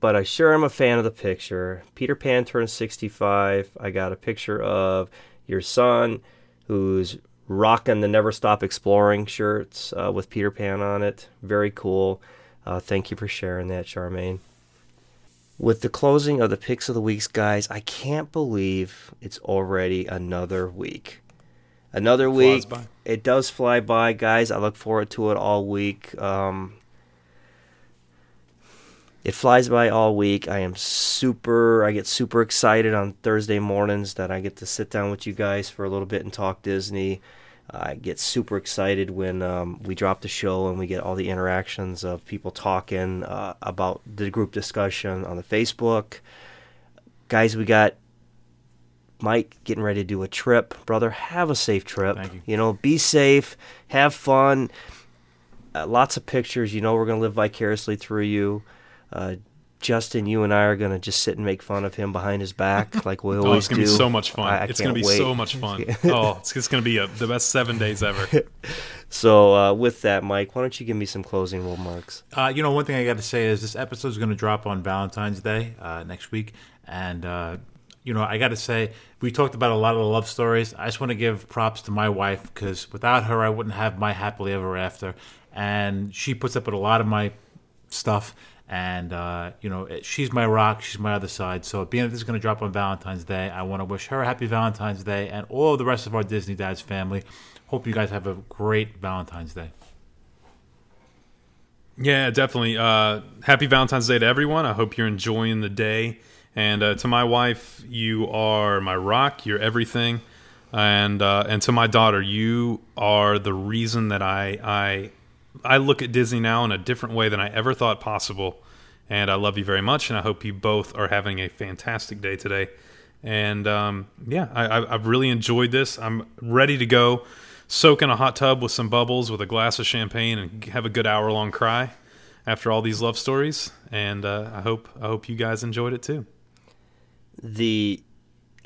but I sure am a fan of the picture. Peter Pan turned 65. I got a picture of your son who's rocking the Never Stop Exploring shirts uh, with Peter Pan on it. Very cool. Uh, thank you for sharing that, Charmaine. With the closing of the picks of the weeks, guys, I can't believe it's already another week. Another week. by. It does fly by, guys. I look forward to it all week. Um, it flies by all week. I am super. I get super excited on Thursday mornings that I get to sit down with you guys for a little bit and talk Disney. I get super excited when um, we drop the show and we get all the interactions of people talking uh, about the group discussion on the Facebook. Guys, we got Mike getting ready to do a trip. Brother, have a safe trip. Thank you. You know, be safe, have fun. Uh, lots of pictures. You know, we're going to live vicariously through you. Uh, Justin, you and I are going to just sit and make fun of him behind his back like we always Oh, it's gonna do. be so much fun. I- I it's gonna be wait. so much fun. oh, it's, it's gonna be a, the best seven days ever. So, uh, with that, Mike, why don't you give me some closing remarks? Uh, you know, one thing I got to say is this episode is going to drop on Valentine's Day uh, next week, and uh, you know, I got to say we talked about a lot of the love stories. I just want to give props to my wife because without her, I wouldn't have my happily ever after, and she puts up with a lot of my stuff. And uh, you know, she's my rock. She's my other side. So, being that this is going to drop on Valentine's Day, I want to wish her a happy Valentine's Day and all of the rest of our Disney Dads family. Hope you guys have a great Valentine's Day. Yeah, definitely. Uh, happy Valentine's Day to everyone. I hope you're enjoying the day. And uh, to my wife, you are my rock. You're everything. And uh, and to my daughter, you are the reason that I I I look at Disney now in a different way than I ever thought possible. And I love you very much. And I hope you both are having a fantastic day today. And um, yeah, I, I've really enjoyed this. I'm ready to go soak in a hot tub with some bubbles with a glass of champagne and have a good hour long cry after all these love stories. And uh, I hope I hope you guys enjoyed it too. the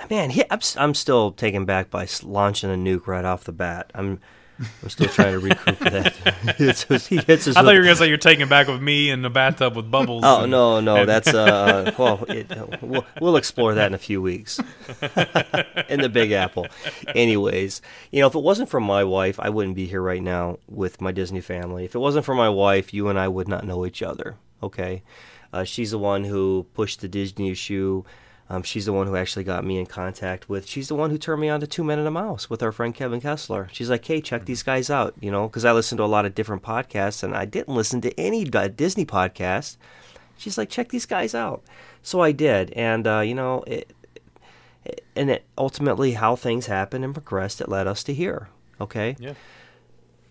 man he, I'm, I'm still taken back by launching a nuke right off the bat i'm i'm still trying to recoup that. It's he hits us I thought you were gonna say you're taking back with me in the bathtub with bubbles. oh and- no no and- that's uh well it, we'll, we'll explore that in a few weeks. In the big apple. Anyways you know if it wasn't for my wife i wouldn't be here right now with my disney family. If it wasn't for my wife you and i would not know each other okay? Uh, she's the one who pushed the disney issue um, she's the one who actually got me in contact with. She's the one who turned me on to Two Men and a Mouse with our friend Kevin Kessler. She's like, "Hey, check these guys out," you know, because I listen to a lot of different podcasts and I didn't listen to any Disney podcast. She's like, "Check these guys out," so I did, and uh, you know, it, it- and it ultimately how things happened and progressed. It led us to here. Okay, Yeah.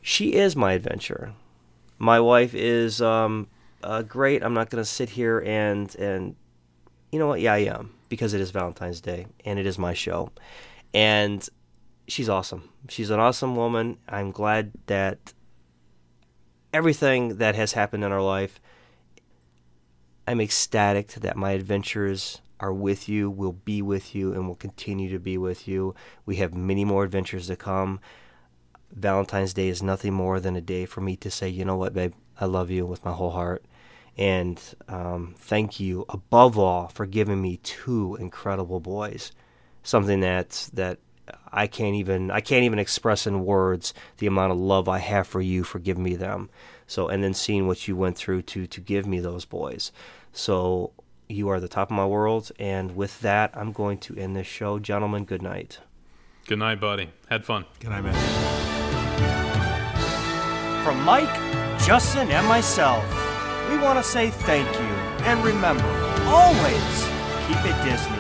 she is my adventure. My wife is um, uh, great. I'm not going to sit here and and you know what? Yeah, I am because it is Valentine's Day and it is my show, and she's awesome. She's an awesome woman. I'm glad that everything that has happened in our life. I'm ecstatic that my adventures are with you, will be with you, and will continue to be with you. We have many more adventures to come. Valentine's Day is nothing more than a day for me to say, you know what, babe, I love you with my whole heart. And um, thank you above all for giving me two incredible boys. Something that that I can't even I can't even express in words the amount of love I have for you for giving me them. So and then seeing what you went through to to give me those boys. So you are the top of my world. And with that, I'm going to end this show, gentlemen. Good night. Good night, buddy. Had fun. Good night, man. From Mike, Justin, and myself, we want to say thank you. And remember, always keep it Disney.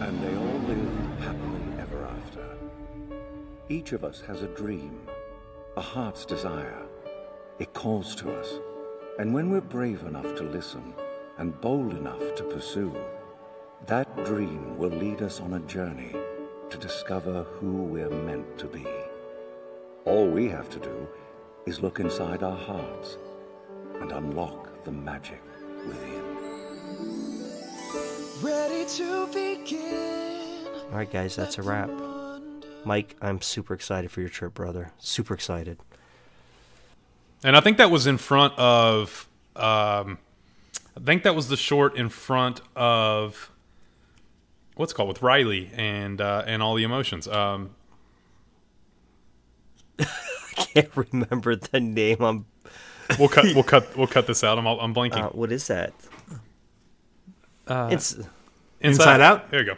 And they all live happily ever after. Each of us has a dream, a heart's desire. It calls to us. And when we're brave enough to listen and bold enough to pursue, that dream will lead us on a journey to discover who we're meant to be. All we have to do is look inside our hearts and unlock the magic within. Ready to begin. All right, guys, that's a wrap. Mike, I'm super excited for your trip, brother. Super excited. And I think that was in front of. Um, I think that was the short in front of what's it called with Riley and uh, and all the emotions. Um, I Can't remember the name. I'm. we'll cut. We'll cut. We'll cut this out. I'm. I'm blanking. Uh, what is that? it's Inside Out? There you go.